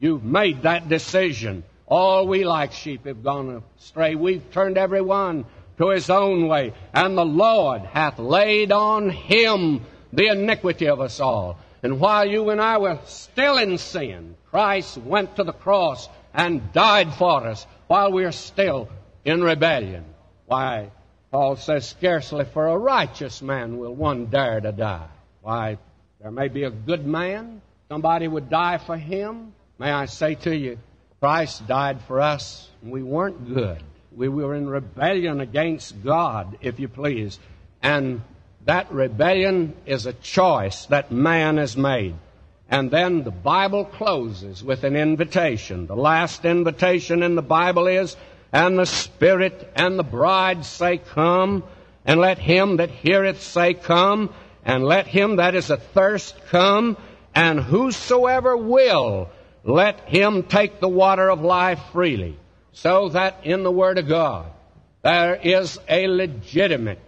You've made that decision. All we like sheep have gone astray. We've turned every one to his own way, and the Lord hath laid on him the iniquity of us all. And while you and I were still in sin, Christ went to the cross and died for us while we are still in rebellion. Why, Paul says, scarcely for a righteous man will one dare to die. Why, there may be a good man, somebody would die for him. May I say to you, Christ died for us, and we weren't good. We were in rebellion against God, if you please. And that rebellion is a choice that man has made. And then the Bible closes with an invitation. The last invitation in the Bible is, And the Spirit and the bride say, Come, and let him that heareth say, Come, and let him that is athirst come, and whosoever will, let him take the water of life freely. So that in the Word of God, there is a legitimate,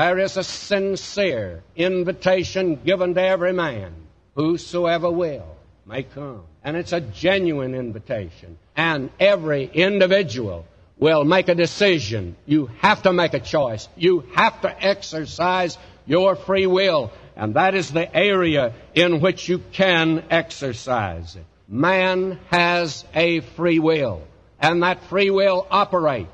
there is a sincere invitation given to every man, whosoever will may come. And it's a genuine invitation. And every individual will make a decision. You have to make a choice. You have to exercise your free will, and that is the area in which you can exercise it. Man has a free will, and that free will operates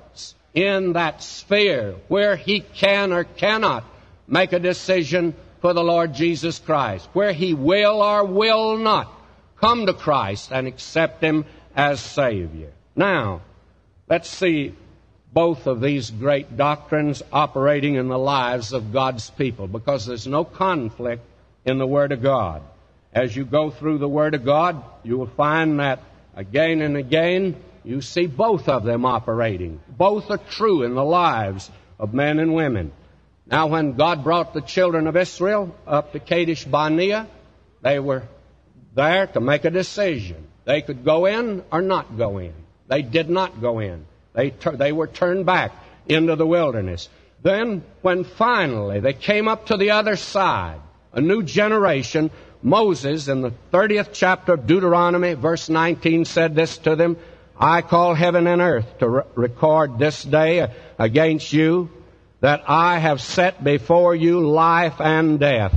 in that sphere where he can or cannot make a decision for the Lord Jesus Christ, where he will or will not come to Christ and accept him as Savior. Now, let's see both of these great doctrines operating in the lives of God's people because there's no conflict in the Word of God. As you go through the Word of God, you will find that again and again you see both of them operating. Both are true in the lives of men and women. Now, when God brought the children of Israel up to Kadesh Barnea, they were there to make a decision. They could go in or not go in. They did not go in. They, they were turned back into the wilderness. Then, when finally they came up to the other side, a new generation, Moses, in the 30th chapter of Deuteronomy, verse 19, said this to them I call heaven and earth to re- record this day against you that I have set before you life and death,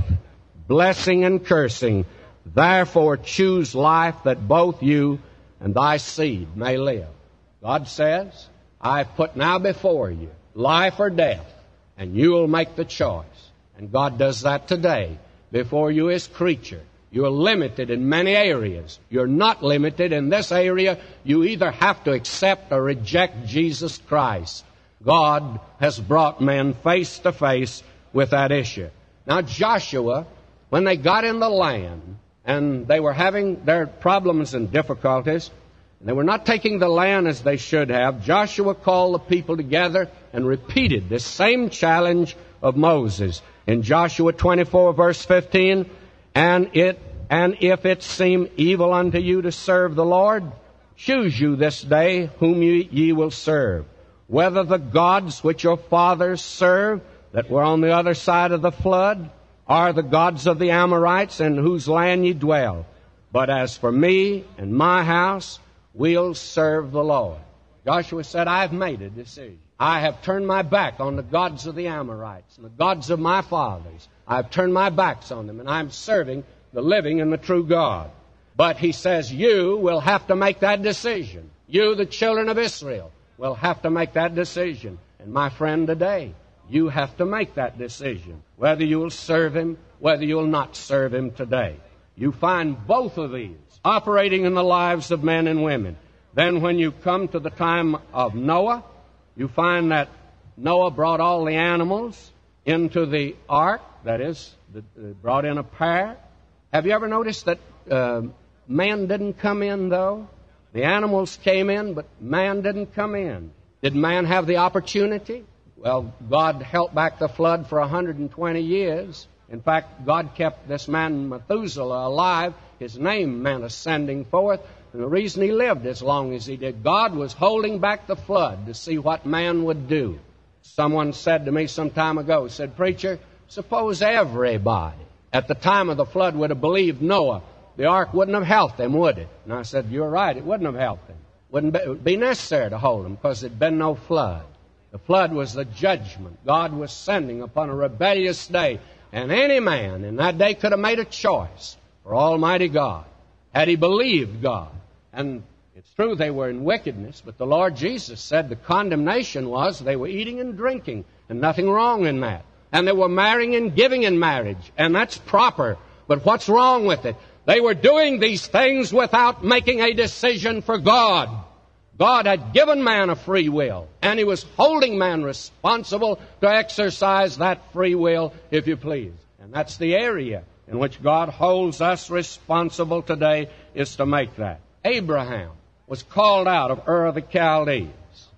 blessing and cursing. Therefore choose life that both you and thy seed may live. God says, I've put now before you life or death, and you will make the choice. And God does that today before you as creature. You're limited in many areas. You're not limited in this area. You either have to accept or reject Jesus Christ. God has brought men face to face with that issue. Now, Joshua, when they got in the land and they were having their problems and difficulties, and they were not taking the land as they should have. Joshua called the people together and repeated this same challenge of Moses. In Joshua 24 verse 15, and it, and if it seem evil unto you to serve the Lord, choose you this day whom ye, ye will serve. Whether the gods which your fathers served that were on the other side of the flood, are the gods of the Amorites in whose land ye dwell. But as for me and my house, we'll serve the Lord. Joshua said, I've made a decision. I have turned my back on the gods of the Amorites and the gods of my fathers. I've turned my backs on them, and I'm serving the living and the true God. But he says, You will have to make that decision. You, the children of Israel, will have to make that decision. And my friend, today, you have to make that decision. Whether you will serve him, whether you'll not serve him today. You find both of these operating in the lives of men and women. Then, when you come to the time of Noah, you find that Noah brought all the animals into the ark, that is, brought in a pair. Have you ever noticed that uh, man didn't come in, though? The animals came in, but man didn't come in. Did man have the opportunity? Well, God held back the flood for 120 years. In fact, God kept this man Methuselah alive his name meant ascending forth. And the reason he lived as long as he did, God was holding back the flood to see what man would do. Someone said to me some time ago, said, Preacher, suppose everybody at the time of the flood would have believed Noah, the ark wouldn't have helped them, would it? And I said, You're right, it wouldn't have helped them. Wouldn't be, necessary to hold them because there'd been no flood. The flood was the judgment God was sending upon a rebellious day. And any man in that day could have made a choice for Almighty God, had he believed God. And it's true they were in wickedness, but the Lord Jesus said the condemnation was they were eating and drinking, and nothing wrong in that. And they were marrying and giving in marriage, and that's proper. But what's wrong with it? They were doing these things without making a decision for God. God had given man a free will, and He was holding man responsible to exercise that free will, if you please. And that's the area in which God holds us responsible today is to make that. Abraham was called out of Ur of the Chaldees.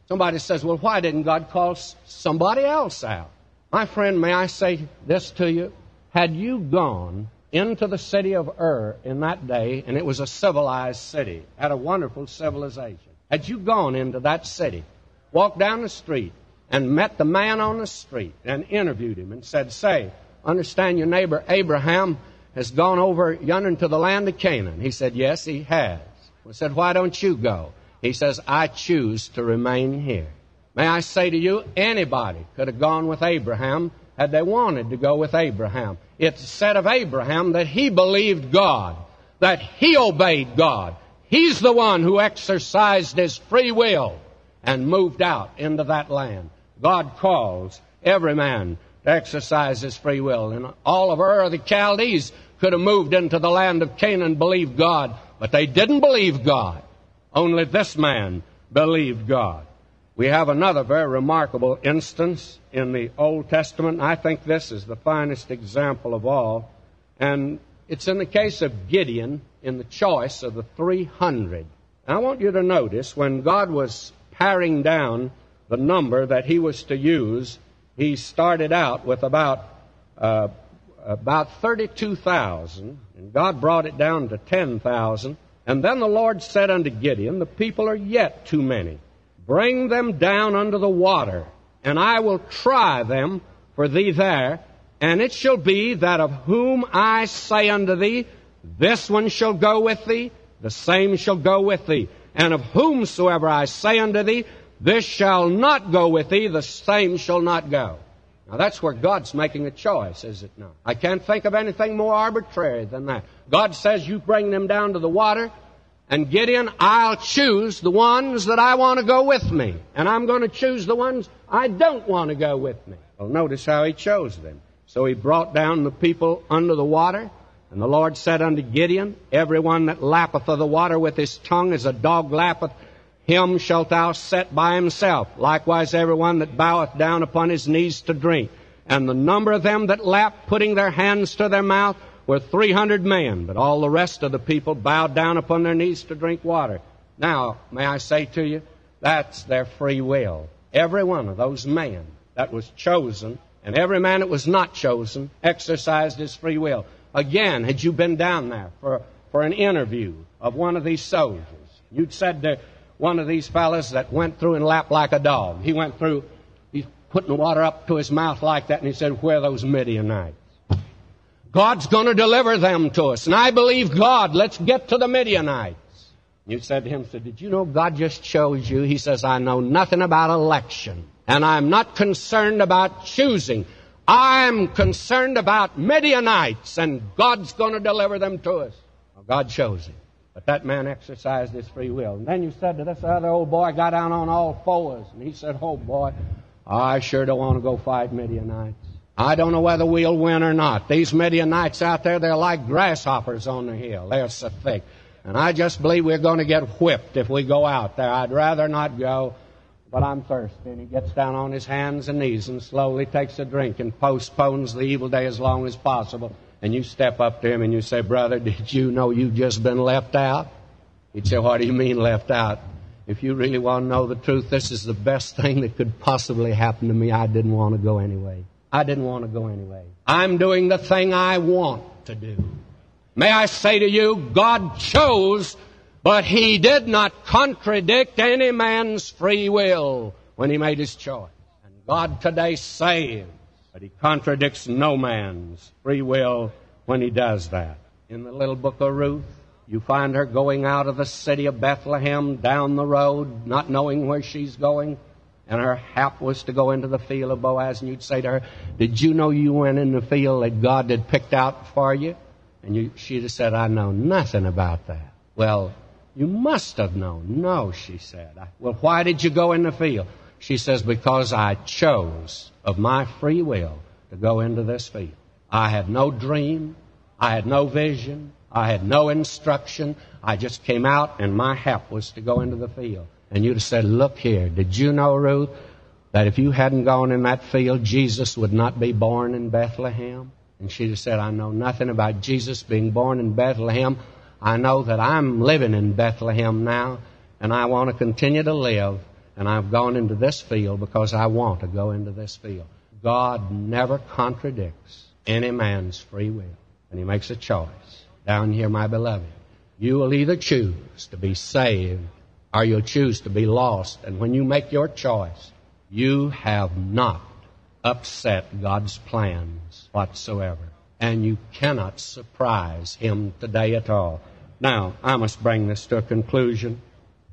Somebody says, well, why didn't God call somebody else out? My friend, may I say this to you? Had you gone into the city of Ur in that day, and it was a civilized city, had a wonderful civilization, had you gone into that city, walked down the street, and met the man on the street and interviewed him and said, Say, understand your neighbor Abraham has gone over yonder to the land of Canaan. He said, Yes, he has. We said, Why don't you go? He says, I choose to remain here. May I say to you, anybody could have gone with Abraham had they wanted to go with Abraham. It's said of Abraham that he believed God, that he obeyed God. He's the one who exercised his free will and moved out into that land. God calls every man to exercise his free will. And all of Ur the Chaldees could have moved into the land of Canaan and believed God, but they didn't believe God. Only this man believed God. We have another very remarkable instance in the Old Testament. I think this is the finest example of all. And it's in the case of Gideon in the choice of the 300. I want you to notice when God was paring down the number that he was to use, he started out with about uh, about 32,000, and God brought it down to 10,000. And then the Lord said unto Gideon, The people are yet too many. Bring them down under the water, and I will try them for thee there. And it shall be that of whom I say unto thee, This one shall go with thee, the same shall go with thee. And of whomsoever I say unto thee, This shall not go with thee, the same shall not go. Now that's where God's making a choice, is it not? I can't think of anything more arbitrary than that. God says, You bring them down to the water, and Gideon, I'll choose the ones that I want to go with me. And I'm going to choose the ones I don't want to go with me. Well, notice how he chose them. So he brought down the people under the water, and the Lord said unto Gideon, Every one that lappeth of the water with his tongue as a dog lappeth, him shalt thou set by himself. Likewise every one that boweth down upon his knees to drink. And the number of them that lapped, putting their hands to their mouth, were 300 men, but all the rest of the people bowed down upon their knees to drink water. Now, may I say to you, that's their free will. Every one of those men that was chosen, and every man that was not chosen, exercised his free will. Again, had you been down there for, for an interview of one of these soldiers, you'd said to one of these fellows that went through and lapped like a dog. He went through, he's putting water up to his mouth like that, and he said, Where are those Midianites? God's going to deliver them to us. And I believe God. Let's get to the Midianites. You said to him, said, Did you know God just chose you? He says, I know nothing about election. And I'm not concerned about choosing. I'm concerned about Midianites, and God's going to deliver them to us. Well, God chose him. But that man exercised his free will. And then you said to this other old boy, got down on all fours, and he said, Oh boy, I sure don't want to go fight Midianites. I don't know whether we'll win or not. These Midianites out there, they're like grasshoppers on the hill. They're so thick. And I just believe we're going to get whipped if we go out there. I'd rather not go, but I'm thirsty. And he gets down on his hands and knees and slowly takes a drink and postpones the evil day as long as possible. And you step up to him and you say, Brother, did you know you've just been left out? He'd say, What do you mean left out? If you really want to know the truth, this is the best thing that could possibly happen to me. I didn't want to go anyway. I didn't want to go anyway. I'm doing the thing I want to do. May I say to you, God chose, but He did not contradict any man's free will when He made His choice. And God today saves, but He contradicts no man's free will when He does that. In the little book of Ruth, you find her going out of the city of Bethlehem down the road, not knowing where she's going and her hap was to go into the field of Boaz, and you'd say to her, Did you know you went in the field that God had picked out for you? And you, she'd have said, I know nothing about that. Well, you must have known. No, she said. Well, why did you go in the field? She says, Because I chose of my free will to go into this field. I had no dream. I had no vision. I had no instruction. I just came out, and my hap was to go into the field and you'd have said, Look here, did you know, Ruth, that if you hadn't gone in that field, Jesus would not be born in Bethlehem? And she'd have said, I know nothing about Jesus being born in Bethlehem. I know that I'm living in Bethlehem now, and I want to continue to live, and I've gone into this field because I want to go into this field. God never contradicts any man's free will, and He makes a choice. Down here, my beloved, you will either choose to be saved or you'll choose to be lost. And when you make your choice, you have not upset God's plans whatsoever. And you cannot surprise Him today at all. Now, I must bring this to a conclusion.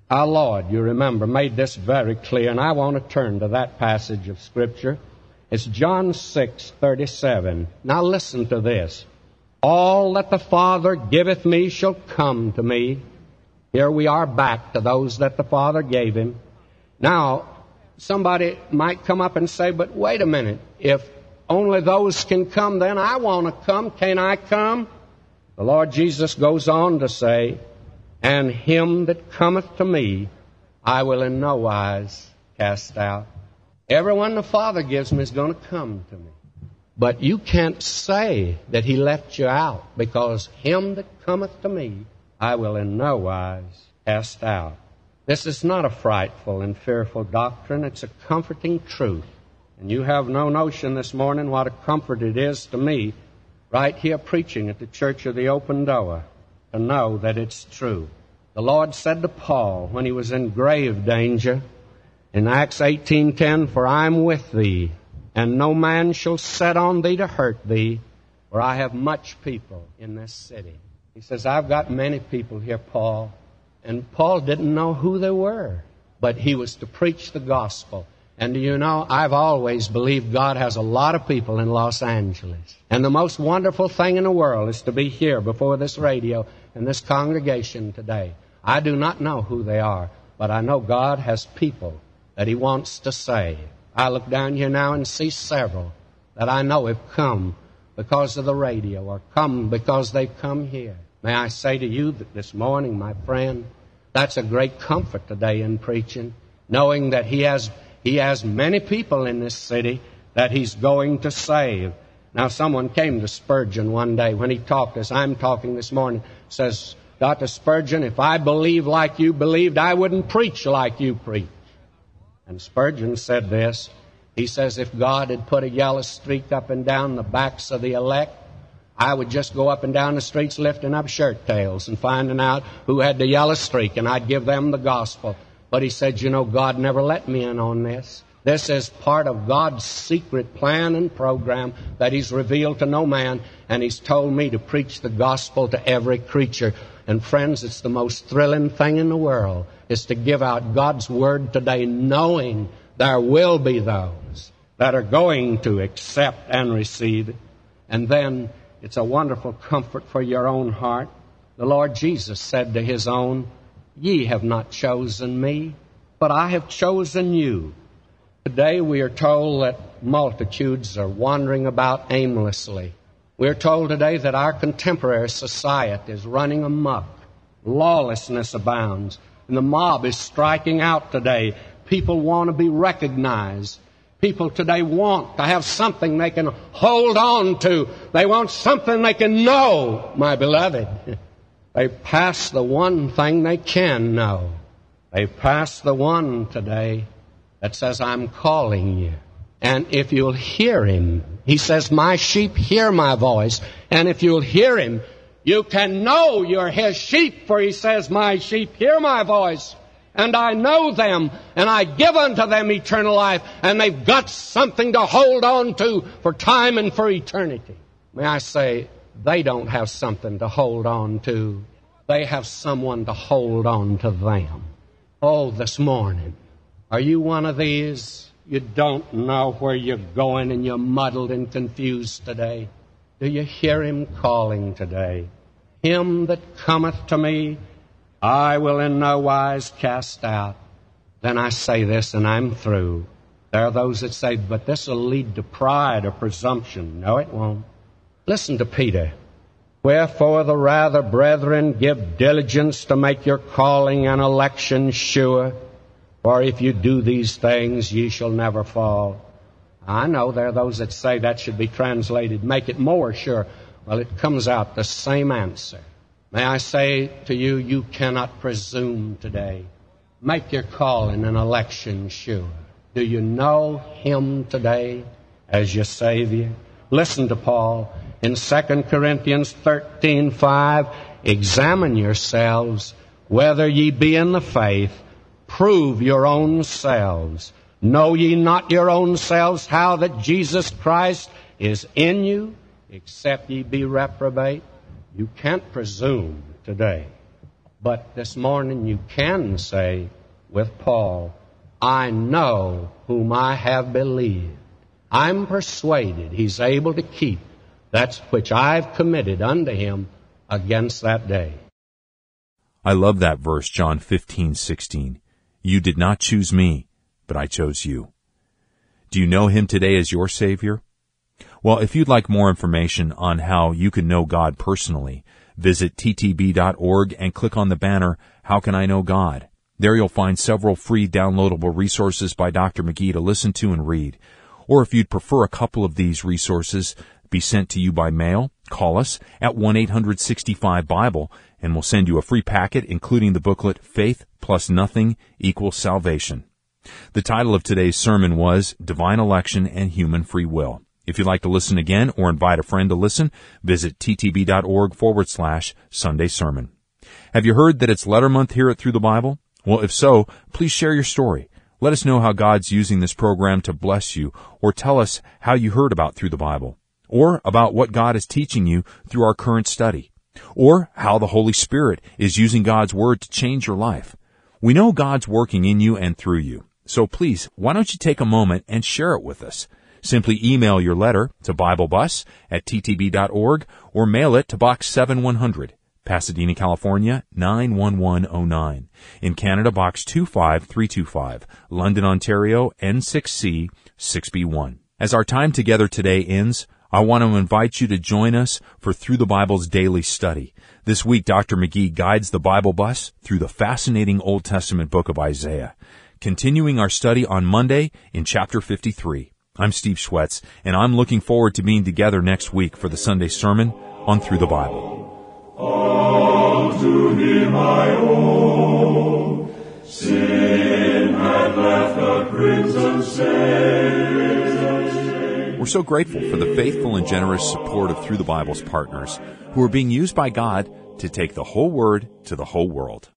Our Lord, you remember, made this very clear, and I want to turn to that passage of Scripture It's John 6, 37. Now listen to this. All that the Father giveth me shall come to me. Here we are back to those that the Father gave him. Now, somebody might come up and say, but wait a minute. If only those can come, then I want to come. Can't I come? The Lord Jesus goes on to say, And him that cometh to me, I will in no wise cast out. Everyone the Father gives me is going to come to me. But you can't say that He left you out because Him that cometh to me, I will in no wise cast out. This is not a frightful and fearful doctrine. It's a comforting truth. And you have no notion this morning what a comfort it is to me, right here preaching at the Church of the Open Door, to know that it's true. The Lord said to Paul when he was in grave danger in Acts 18:10, "For I am with thee, and no man shall set on thee to hurt thee, for I have much people in this city." He says, "I've got many people here, Paul." And Paul didn't know who they were, but he was to preach the gospel. And do you know, I've always believed God has a lot of people in Los Angeles. And the most wonderful thing in the world is to be here before this radio and this congregation today. I do not know who they are, but I know God has people that He wants to save. I look down here now and see several that I know have come because of the radio or come because they've come here. May I say to you that this morning, my friend, that's a great comfort today in preaching, knowing that He has, he has many people in this city that He's going to save. Now, someone came to Spurgeon one day when he talked, as I'm talking this morning, says, Dr. Spurgeon, if I believed like you believed, I wouldn't preach like you preach. And Spurgeon said this. He says, if God had put a yellow streak up and down the backs of the elect, I would just go up and down the streets lifting up shirt tails and finding out who had the yellow streak, and I'd give them the gospel. But he said, you know, God never let me in on this. This is part of God's secret plan and program that He's revealed to no man, and He's told me to preach the gospel to every creature. And friends, it's the most thrilling thing in the world is to give out God's word today knowing there will be those that are going to accept and receive it. And then it's a wonderful comfort for your own heart. The Lord Jesus said to his own, Ye have not chosen me, but I have chosen you. Today we are told that multitudes are wandering about aimlessly. We're told today that our contemporary society is running amuck. Lawlessness abounds. And the mob is striking out today. People want to be recognized. People today want to have something they can hold on to. They want something they can know, my beloved. They pass the one thing they can know. They pass the one today that says, I'm calling you. And if you'll hear him, he says, My sheep hear my voice. And if you'll hear him, you can know you're his sheep, for he says, My sheep hear my voice, and I know them, and I give unto them eternal life, and they've got something to hold on to for time and for eternity. May I say, they don't have something to hold on to. They have someone to hold on to them. Oh, this morning, are you one of these? You don't know where you're going and you're muddled and confused today. Do you hear him calling today? Him that cometh to me, I will in no wise cast out. Then I say this and I'm through. There are those that say, but this will lead to pride or presumption. No, it won't. Listen to Peter. Wherefore the rather, brethren, give diligence to make your calling and election sure. For if you do these things, ye shall never fall. I know there are those that say that should be translated, make it more sure. Well, it comes out the same answer. May I say to you, you cannot presume today. Make your calling and election sure. Do you know Him today as your Savior? Listen to Paul in 2 Corinthians 13, 5. Examine yourselves whether ye be in the faith Prove your own selves. Know ye not your own selves how that Jesus Christ is in you, except ye be reprobate? You can't presume today. But this morning you can say with Paul, I know whom I have believed. I'm persuaded he's able to keep that which I've committed unto him against that day. I love that verse, John 15:16. You did not choose me, but I chose you. Do you know him today as your savior? Well, if you'd like more information on how you can know God personally, visit ttb.org and click on the banner, How Can I Know God? There you'll find several free downloadable resources by Dr. McGee to listen to and read. Or if you'd prefer a couple of these resources be sent to you by mail, call us at 1-865-BIBLE and we'll send you a free packet including the booklet Faith Plus Nothing Equals Salvation. The title of today's sermon was Divine Election and Human Free Will. If you'd like to listen again or invite a friend to listen, visit ttb.org forward slash Sunday Sermon. Have you heard that it's letter month here at Thru the Bible? Well, if so, please share your story. Let us know how God's using this program to bless you or tell us how you heard about Thru the Bible or about what God is teaching you through our current study or how the Holy Spirit is using God's Word to change your life. We know God's working in you and through you. So please, why don't you take a moment and share it with us? Simply email your letter to BibleBus at ttb.org or mail it to Box 7100, Pasadena, California 91109. In Canada, Box 25325, London, Ontario N6C 6B1. As our time together today ends, I want to invite you to join us for Thru the Bible's daily study. This week, Dr. McGee guides the Bible bus through the fascinating Old Testament book of Isaiah, continuing our study on Monday in chapter 53. I'm Steve Schwetz, and I'm looking forward to being together next week for the Sunday sermon on Thru the Bible. All to him I owe. Sin had left a crimson stain. We're so grateful for the faithful and generous support of Thru the Bible's partners who are being used by God to take the whole word to the whole world.